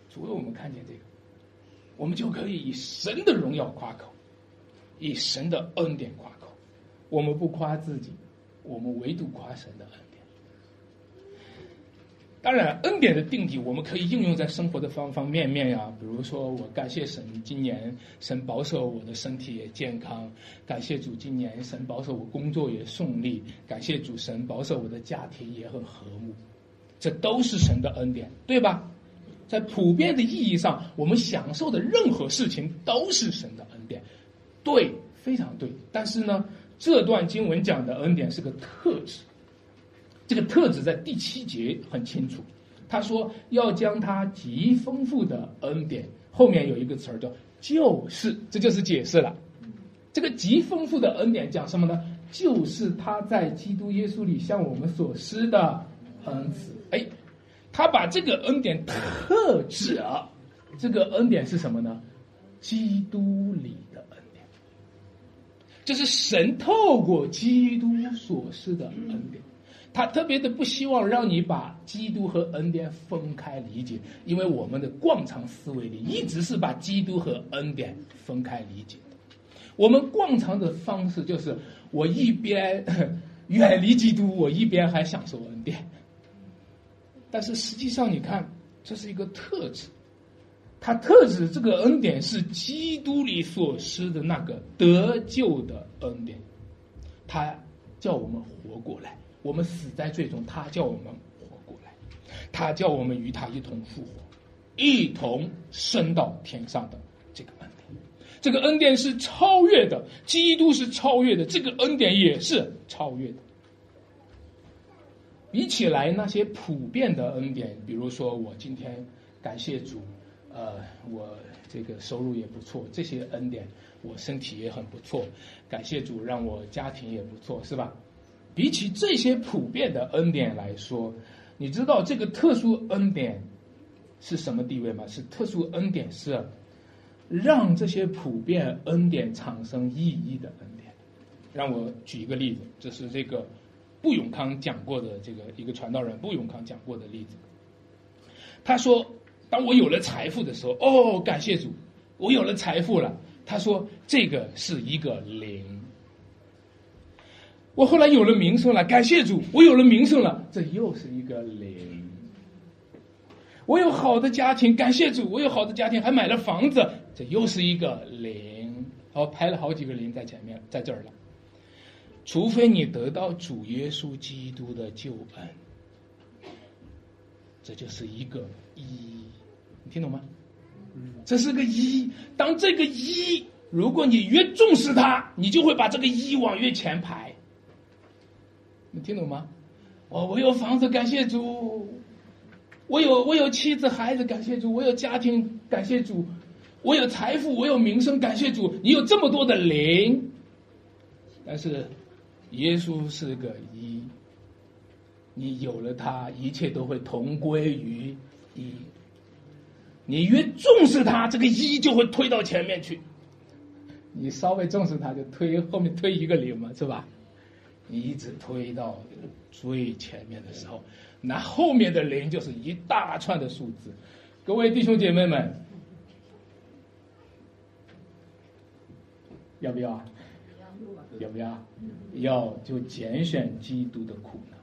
除非我们看见这个，我们就可以以神的荣耀夸口，以神的恩典夸口。我们不夸自己，我们唯独夸神的恩。当然，恩典的定义我们可以应用在生活的方方面面呀。比如说，我感谢神，今年神保守我的身体也健康；感谢主，今年神保守我工作也顺利；感谢主神保守我的家庭也很和睦。这都是神的恩典，对吧？在普遍的意义上，我们享受的任何事情都是神的恩典，对，非常对。但是呢？这段经文讲的恩典是个特质，这个特质在第七节很清楚。他说要将他极丰富的恩典，后面有一个词儿叫“就是”，这就是解释了。这个极丰富的恩典讲什么呢？就是他在基督耶稣里向我们所施的恩慈。哎，他把这个恩典特质啊，这个恩典是什么呢？基督里的恩典。这是神透过基督所施的恩典，他特别的不希望让你把基督和恩典分开理解，因为我们的惯常思维里一直是把基督和恩典分开理解的。我们惯常的方式就是我一边远离基督，我一边还享受恩典。但是实际上，你看，这是一个特质。他特指这个恩典是基督里所施的那个得救的恩典，他叫我们活过来，我们死在最终，他叫我们活过来，他叫我们与他一同复活，一同升到天上的这个恩典，这个恩典是超越的，基督是超越的，这个恩典也是超越的。比起来那些普遍的恩典，比如说我今天感谢主。呃，我这个收入也不错，这些恩典，我身体也很不错，感谢主让我家庭也不错，是吧？比起这些普遍的恩典来说，你知道这个特殊恩典是什么地位吗？是特殊恩典是让这些普遍恩典产生意义的恩典。让我举一个例子，这是这个布永康讲过的这个一个传道人布永康讲过的例子，他说。当我有了财富的时候，哦，感谢主，我有了财富了。他说这个是一个零。我后来有了名声了，感谢主，我有了名声了，这又是一个零。我有好的家庭，感谢主，我有好的家庭，还买了房子，这又是一个零。好，拍了好几个零在前面，在这儿了。除非你得到主耶稣基督的救恩，这就是一个一。你听懂吗？这是个一。当这个一，如果你越重视它，你就会把这个一往越前排。你听懂吗？我我有房子，感谢主；我有我有妻子孩子，感谢主；我有家庭，感谢主；我有财富，我有名声，感谢主。你有这么多的零，但是耶稣是个一，你有了他，一切都会同归于一。你越重视他，这个一就会推到前面去。你稍微重视他，就推后面推一个零嘛，是吧？你一直推到最前面的时候，那后面的零就是一大串的数字。各位弟兄姐妹们，要不要？要不要？要就拣选基督的苦难，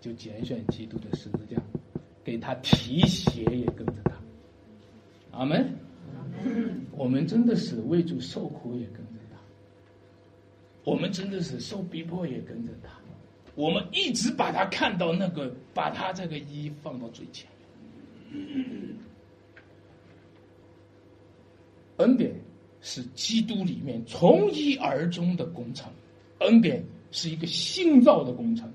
就拣选基督的十字架，给他提鞋也跟着他。阿门。我们真的是为主受苦也跟着，我们真的是受逼迫也跟着他，我们一直把他看到那个，把他这个一放到最前面。恩典是基督里面从一而终的工程，恩典是一个新造的工程。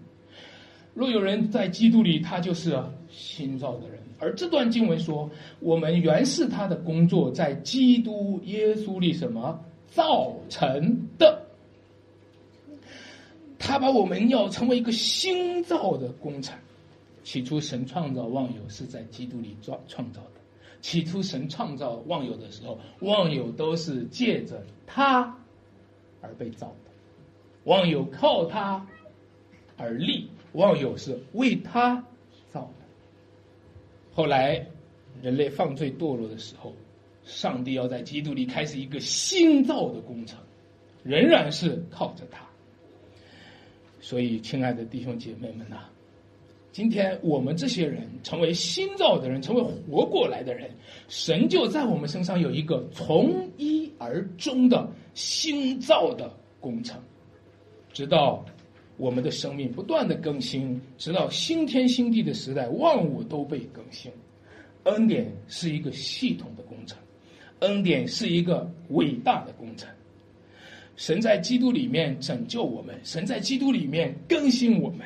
若有人在基督里，他就是新造的人。而这段经文说，我们原是他的工作，在基督耶稣里什么造成的？他把我们要成为一个新造的工程。起初神创造万有是在基督里创创造的。起初神创造万有的时候，万有都是借着他而被造的，万有靠他而立，万有是为他造的。后来，人类犯罪堕落的时候，上帝要在基督里开始一个新造的工程，仍然是靠着他。所以，亲爱的弟兄姐妹们呐，今天我们这些人成为新造的人，成为活过来的人，神就在我们身上有一个从一而终的新造的工程，直到。我们的生命不断的更新，直到新天新地的时代，万物都被更新。恩典是一个系统的工程，恩典是一个伟大的工程。神在基督里面拯救我们，神在基督里面更新我们，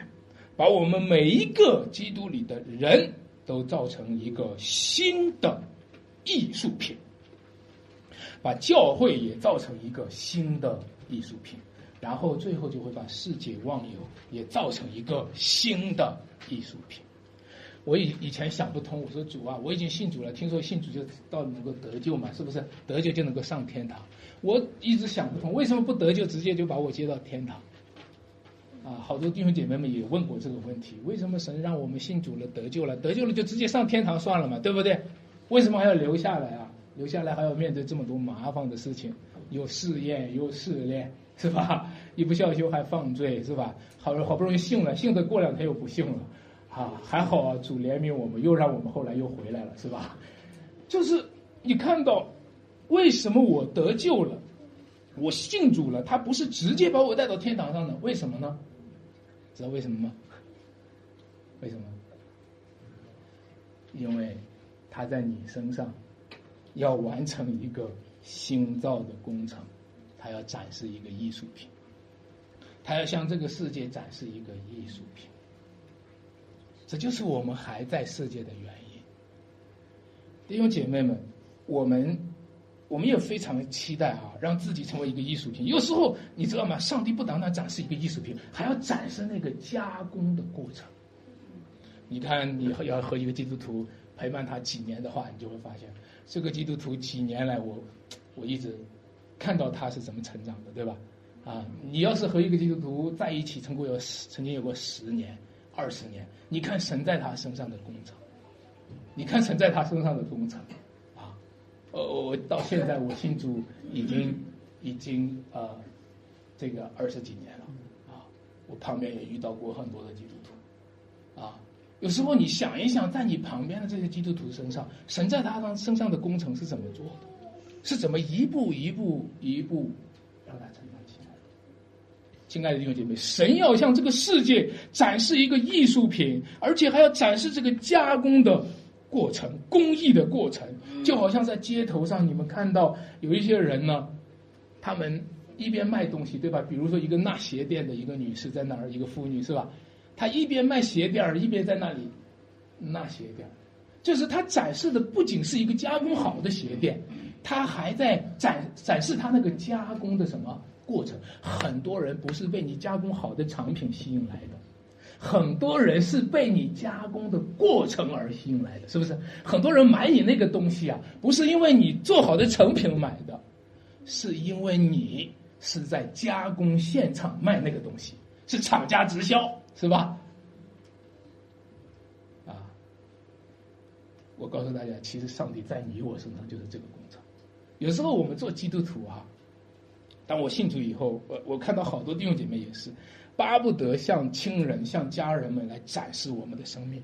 把我们每一个基督里的人都造成一个新的艺术品，把教会也造成一个新的艺术品。然后最后就会把世界忘有也造成一个新的艺术品。我以以前想不通，我说主啊，我已经信主了，听说信主就到能够得救嘛，是不是？得救就能够上天堂？我一直想不通，为什么不得救直接就把我接到天堂？啊，好多弟兄姐妹们也问过这个问题：为什么神让我们信主了得救了，得救了就直接上天堂算了嘛，对不对？为什么还要留下来啊？留下来还要面对这么多麻烦的事情，有试验，有试炼。是吧？一不孝修还犯罪，是吧？好好不容易信了，信的过两天又不信了，啊，还好啊，主怜悯我们，又让我们后来又回来了，是吧？就是你看到，为什么我得救了，我信主了，他不是直接把我带到天堂上的？为什么呢？知道为什么吗？为什么？因为他在你身上要完成一个新造的工程。他要展示一个艺术品，他要向这个世界展示一个艺术品，这就是我们还在世界的原因。弟兄姐妹们，我们我们也非常期待啊，让自己成为一个艺术品。有时候你知道吗？上帝不单单展示一个艺术品，还要展示那个加工的过程。你看，你要和一个基督徒陪伴他几年的话，你就会发现，这个基督徒几年来，我我一直。看到他是怎么成长的，对吧？啊，你要是和一个基督徒在一起，成过有曾经有过十年、二十年，你看神在他身上的工程，你看神在他身上的工程，啊，呃，我到现在我信主已经已经呃这个二十几年了，啊，我旁边也遇到过很多的基督徒，啊，有时候你想一想，在你旁边的这些基督徒身上，神在他上身上的工程是怎么做的？是怎么一步一步一步让他成长？亲爱的弟兄姐妹，神要向这个世界展示一个艺术品，而且还要展示这个加工的过程、工艺的过程。就好像在街头上，你们看到有一些人呢，他们一边卖东西，对吧？比如说一个纳鞋店的一个女士在那儿，一个妇女是吧？她一边卖鞋垫儿，一边在那里纳鞋垫儿，就是她展示的不仅是一个加工好的鞋垫。他还在展展示他那个加工的什么过程。很多人不是被你加工好的产品吸引来的，很多人是被你加工的过程而吸引来的，是不是？很多人买你那个东西啊，不是因为你做好的成品买的，是因为你是在加工现场卖那个东西，是厂家直销，是吧？啊，我告诉大家，其实上帝在你我身上就是这个工程。有时候我们做基督徒啊，当我信主以后，我我看到好多弟兄姐妹也是，巴不得向亲人、向家人们来展示我们的生命。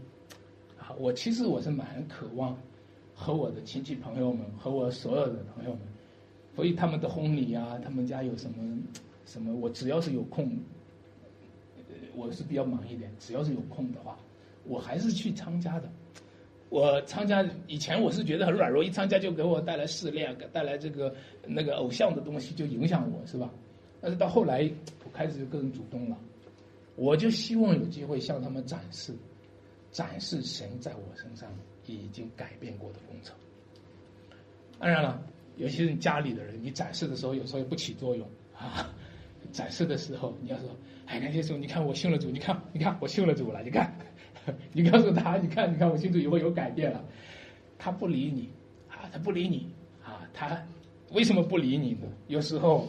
啊，我其实我是蛮渴望和我的亲戚朋友们和我所有的朋友们，所以他们的婚礼啊，他们家有什么什么，我只要是有空，呃我是比较忙一点，只要是有空的话，我还是去参加的。我参加以前我是觉得很软弱，一参加就给我带来试炼，带来这个那个偶像的东西就影响我是吧？但是到后来我开始就更主动了，我就希望有机会向他们展示，展示神在我身上已经改变过的工程。当然了，尤其是你家里的人，你展示的时候有时候也不起作用啊。展示的时候你要说，哎，那些时候你看我信了主，你看你看我信了主了，你看。你告诉他，你看，你看，我信主以后有改变了，他不理你，啊，他不理你，啊，他为什么不理你呢？有时候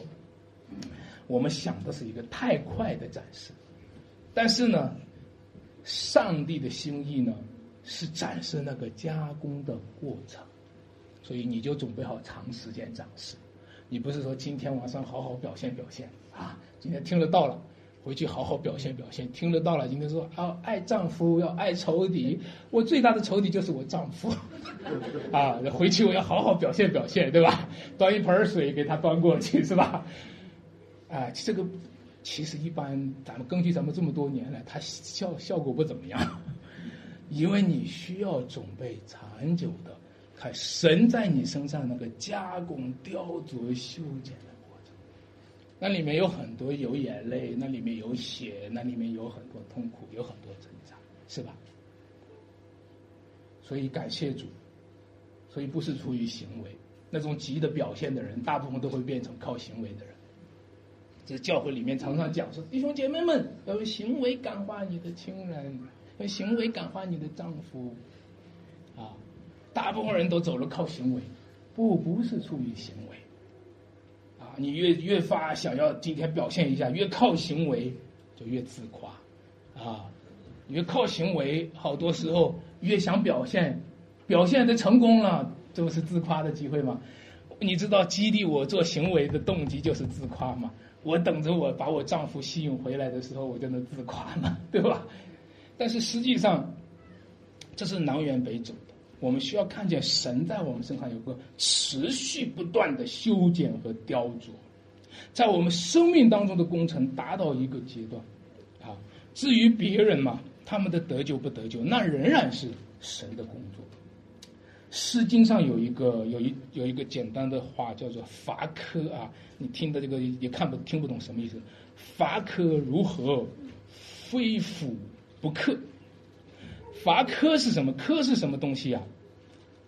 我们想的是一个太快的展示，但是呢，上帝的心意呢是展示那个加工的过程，所以你就准备好长时间展示，你不是说今天晚上好好表现表现啊，今天听了到了。回去好好表现表现，听得到了。今天说啊，爱丈夫要爱仇敌，我最大的仇敌就是我丈夫，啊，回去我要好好表现表现，对吧？端一盆水给他端过去，是吧？啊，这个其实一般，咱们根据咱们这么多年来，它效效果不怎么样，因为你需要准备长久的，看神在你身上那个加工、雕琢、修剪的。那里面有很多有眼泪，那里面有血，那里面有很多痛苦，有很多挣扎，是吧？所以感谢主，所以不是出于行为，那种急的表现的人，大部分都会变成靠行为的人。这教会里面常常讲说，弟兄姐妹们要用行为感化你的亲人，用行为感化你的丈夫，啊，大部分人都走了靠行为，不，不是出于行为。你越越发想要今天表现一下，越靠行为就越自夸，啊，越靠行为，好多时候越想表现，表现的成功了，这不是自夸的机会吗？你知道激励我做行为的动机就是自夸吗？我等着我把我丈夫吸引回来的时候，我就能自夸嘛，对吧？但是实际上，这是南辕北辙。我们需要看见神在我们身上有个持续不断的修剪和雕琢，在我们生命当中的工程达到一个阶段，啊，至于别人嘛，他们的得救不得救，那仍然是神的工作。诗经上有一个有一有一个简单的话叫做“伐柯”啊，你听的这个也看不听不懂什么意思，“伐柯如何，非斧不克”。伐柯是什么？柯是什么东西啊？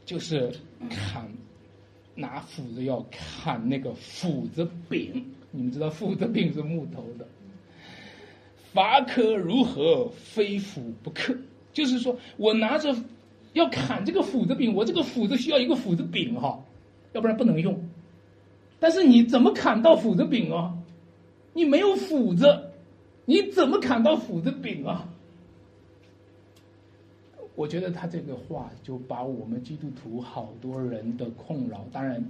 就是砍，拿斧子要砍那个斧子柄。你们知道斧子柄是木头的。伐柯如何，非斧不可？就是说我拿着要砍这个斧子柄，我这个斧子需要一个斧子柄哈，要不然不能用。但是你怎么砍到斧子柄啊？你没有斧子，你怎么砍到斧子柄啊？我觉得他这个话就把我们基督徒好多人的困扰，当然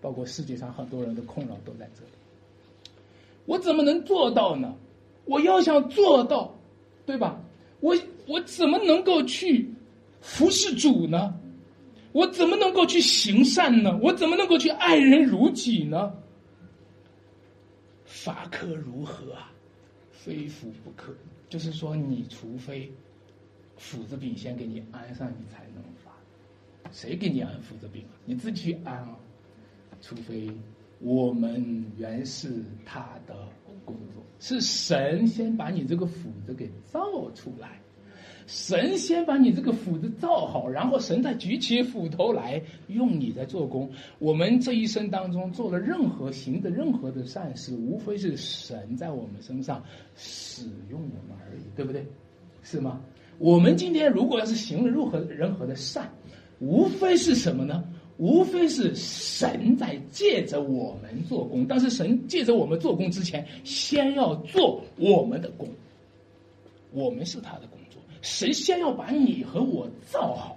包括世界上很多人的困扰都在这里。我怎么能做到呢？我要想做到，对吧？我我怎么能够去服侍主呢？我怎么能够去行善呢？我怎么能够去爱人如己呢？法可如何啊？非福不可。就是说，你除非。斧子柄先给你安上，你才能发。谁给你安斧子柄啊？你自己去安啊！除非我们原是他的工作，是神先把你这个斧子给造出来，神先把你这个斧子造好，然后神再举起斧头来用你在做工。我们这一生当中做了任何行的任何的善事，无非是神在我们身上使用我们而已，对不对？是吗？我们今天如果要是行了任何任何的善，无非是什么呢？无非是神在借着我们做工，但是神借着我们做工之前，先要做我们的工。我们是他的工作，神先要把你和我造好，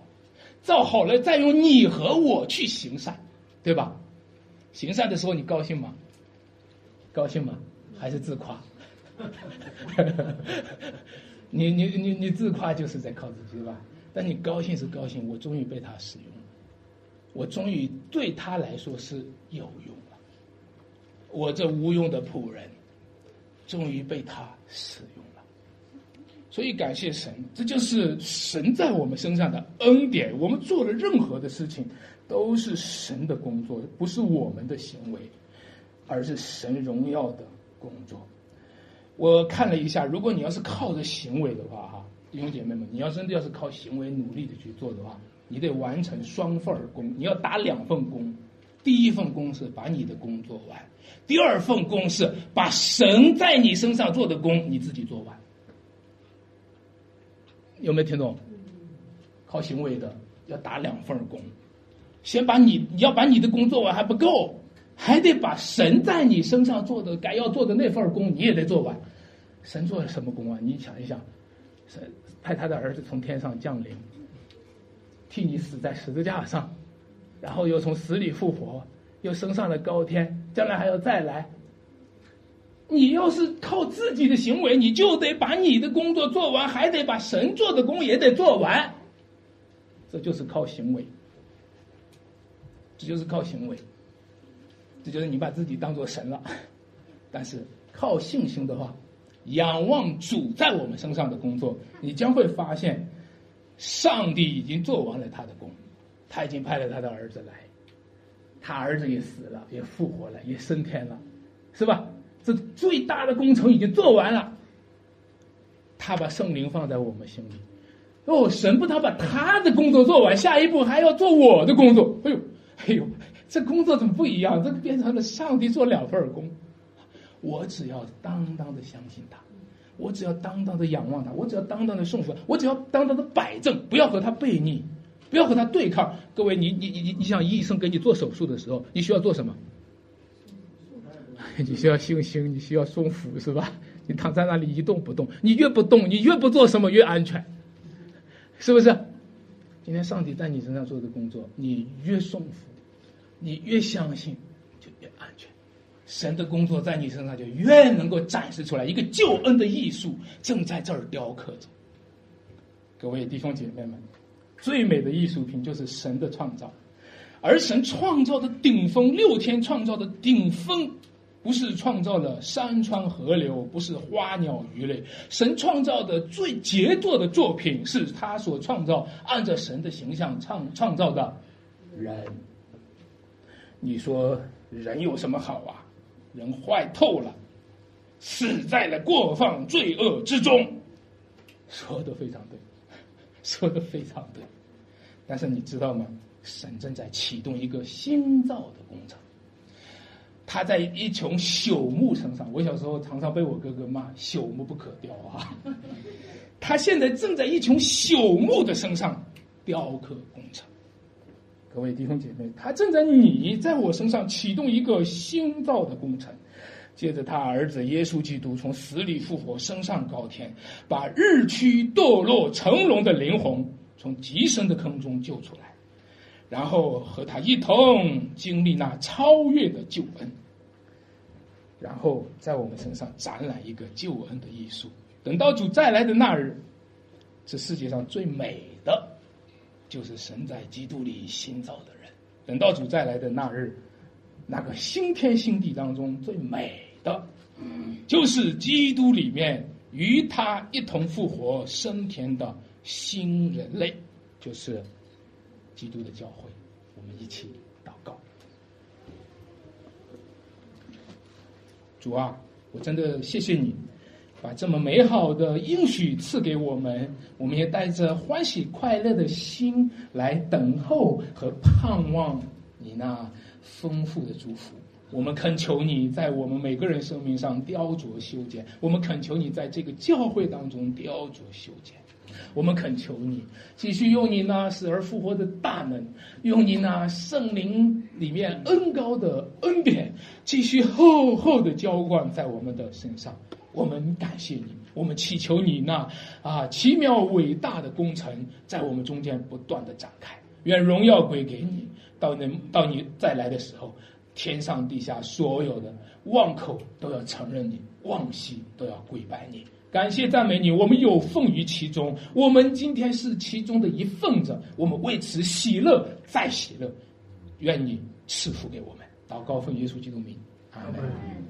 造好了再用你和我去行善，对吧？行善的时候你高兴吗？高兴吗？还是自夸？你你你你自夸就是在靠自己，对吧？但你高兴是高兴，我终于被他使用了，我终于对他来说是有用了，我这无用的仆人，终于被他使用了。所以感谢神，这就是神在我们身上的恩典。我们做的任何的事情，都是神的工作，不是我们的行为，而是神荣耀的工作。我看了一下，如果你要是靠着行为的话，哈，弟兄姐妹们，你要真的要是靠行为努力的去做的话，你得完成双份工，你要打两份工。第一份工是把你的工做完，第二份工是把神在你身上做的工你自己做完。有没有听懂？靠行为的要打两份工，先把你你要把你的工做完还不够。还得把神在你身上做的该要做的那份工，你也得做完。神做了什么工啊？你想一想，神派他的儿子从天上降临，替你死在十字架上，然后又从死里复活，又升上了高天，将来还要再来。你要是靠自己的行为，你就得把你的工作做完，还得把神做的工也得做完。这就是靠行为，这就是靠行为。这就是你把自己当做神了，但是靠信心的话，仰望主在我们身上的工作，你将会发现，上帝已经做完了他的工，他已经派了他的儿子来，他儿子也死了，也复活了，也升天了，是吧？这最大的工程已经做完了，他把圣灵放在我们心里，哦，神不他把他的工作做完，下一步还要做我的工作，哎呦，哎呦。这工作怎么不一样？这个变成了上帝做两份工，我只要当当的相信他，我只要当当的仰望他，我只要当当的顺服，我只要当当的摆正，不要和他背逆，不要和他对抗。各位，你你你你，你想医生给你做手术的时候，你需要做什么？你需要信心，你需要顺服，是吧？你躺在那里一动不动，你越不动，你越不做什么越安全，是不是？今天上帝在你身上做的工作，你越顺服。你越相信，就越安全。神的工作在你身上就越能够展示出来，一个救恩的艺术正在这儿雕刻着。各位弟兄姐妹们，最美的艺术品就是神的创造，而神创造的顶峰，六天创造的顶峰，不是创造了山川河流，不是花鸟鱼类，神创造的最杰作的作品，是他所创造按照神的形象创创造的人。你说人有什么好啊？人坏透了，死在了过放罪恶之中。说的非常对，说的非常对。但是你知道吗？神正在启动一个新造的工程。他在一群朽木身上，我小时候常常被我哥哥骂“朽木不可雕”啊。他现在正在一群朽木的身上雕刻工程。各位弟兄姐妹，他正在你在我身上启动一个新造的工程，借着他儿子耶稣基督从死里复活，升上高天，把日趋堕落成龙的灵魂从极深的坑中救出来，然后和他一同经历那超越的救恩，然后在我们身上展览一个救恩的艺术。等到主再来的那日，这世界上最美。就是神在基督里新造的人，等到主再来的那日，那个新天新地当中最美的，就是基督里面与他一同复活升天的新人类，就是基督的教会。我们一起祷告：主啊，我真的谢谢你，把这么美好的应许赐给我们，我们也带着欢喜快乐的心来等候和盼望你那丰富的祝福。我们恳求你在我们每个人生命上雕琢修剪，我们恳求你在这个教会当中雕琢修剪。我们恳求你继续用你那死而复活的大能，用你那圣灵里面恩高的恩典，继续厚厚的浇灌在我们的身上。我们感谢你，我们祈求你那啊奇妙伟大的工程在我们中间不断的展开。愿荣耀归给你，到能到你再来的时候，天上地下所有的望口都要承认你，望息都要跪拜你。感谢赞美你，我们有份于其中，我们今天是其中的一份子，我们为此喜乐再喜乐，愿你赐福给我们。祷告奉耶稣基督名，阿门。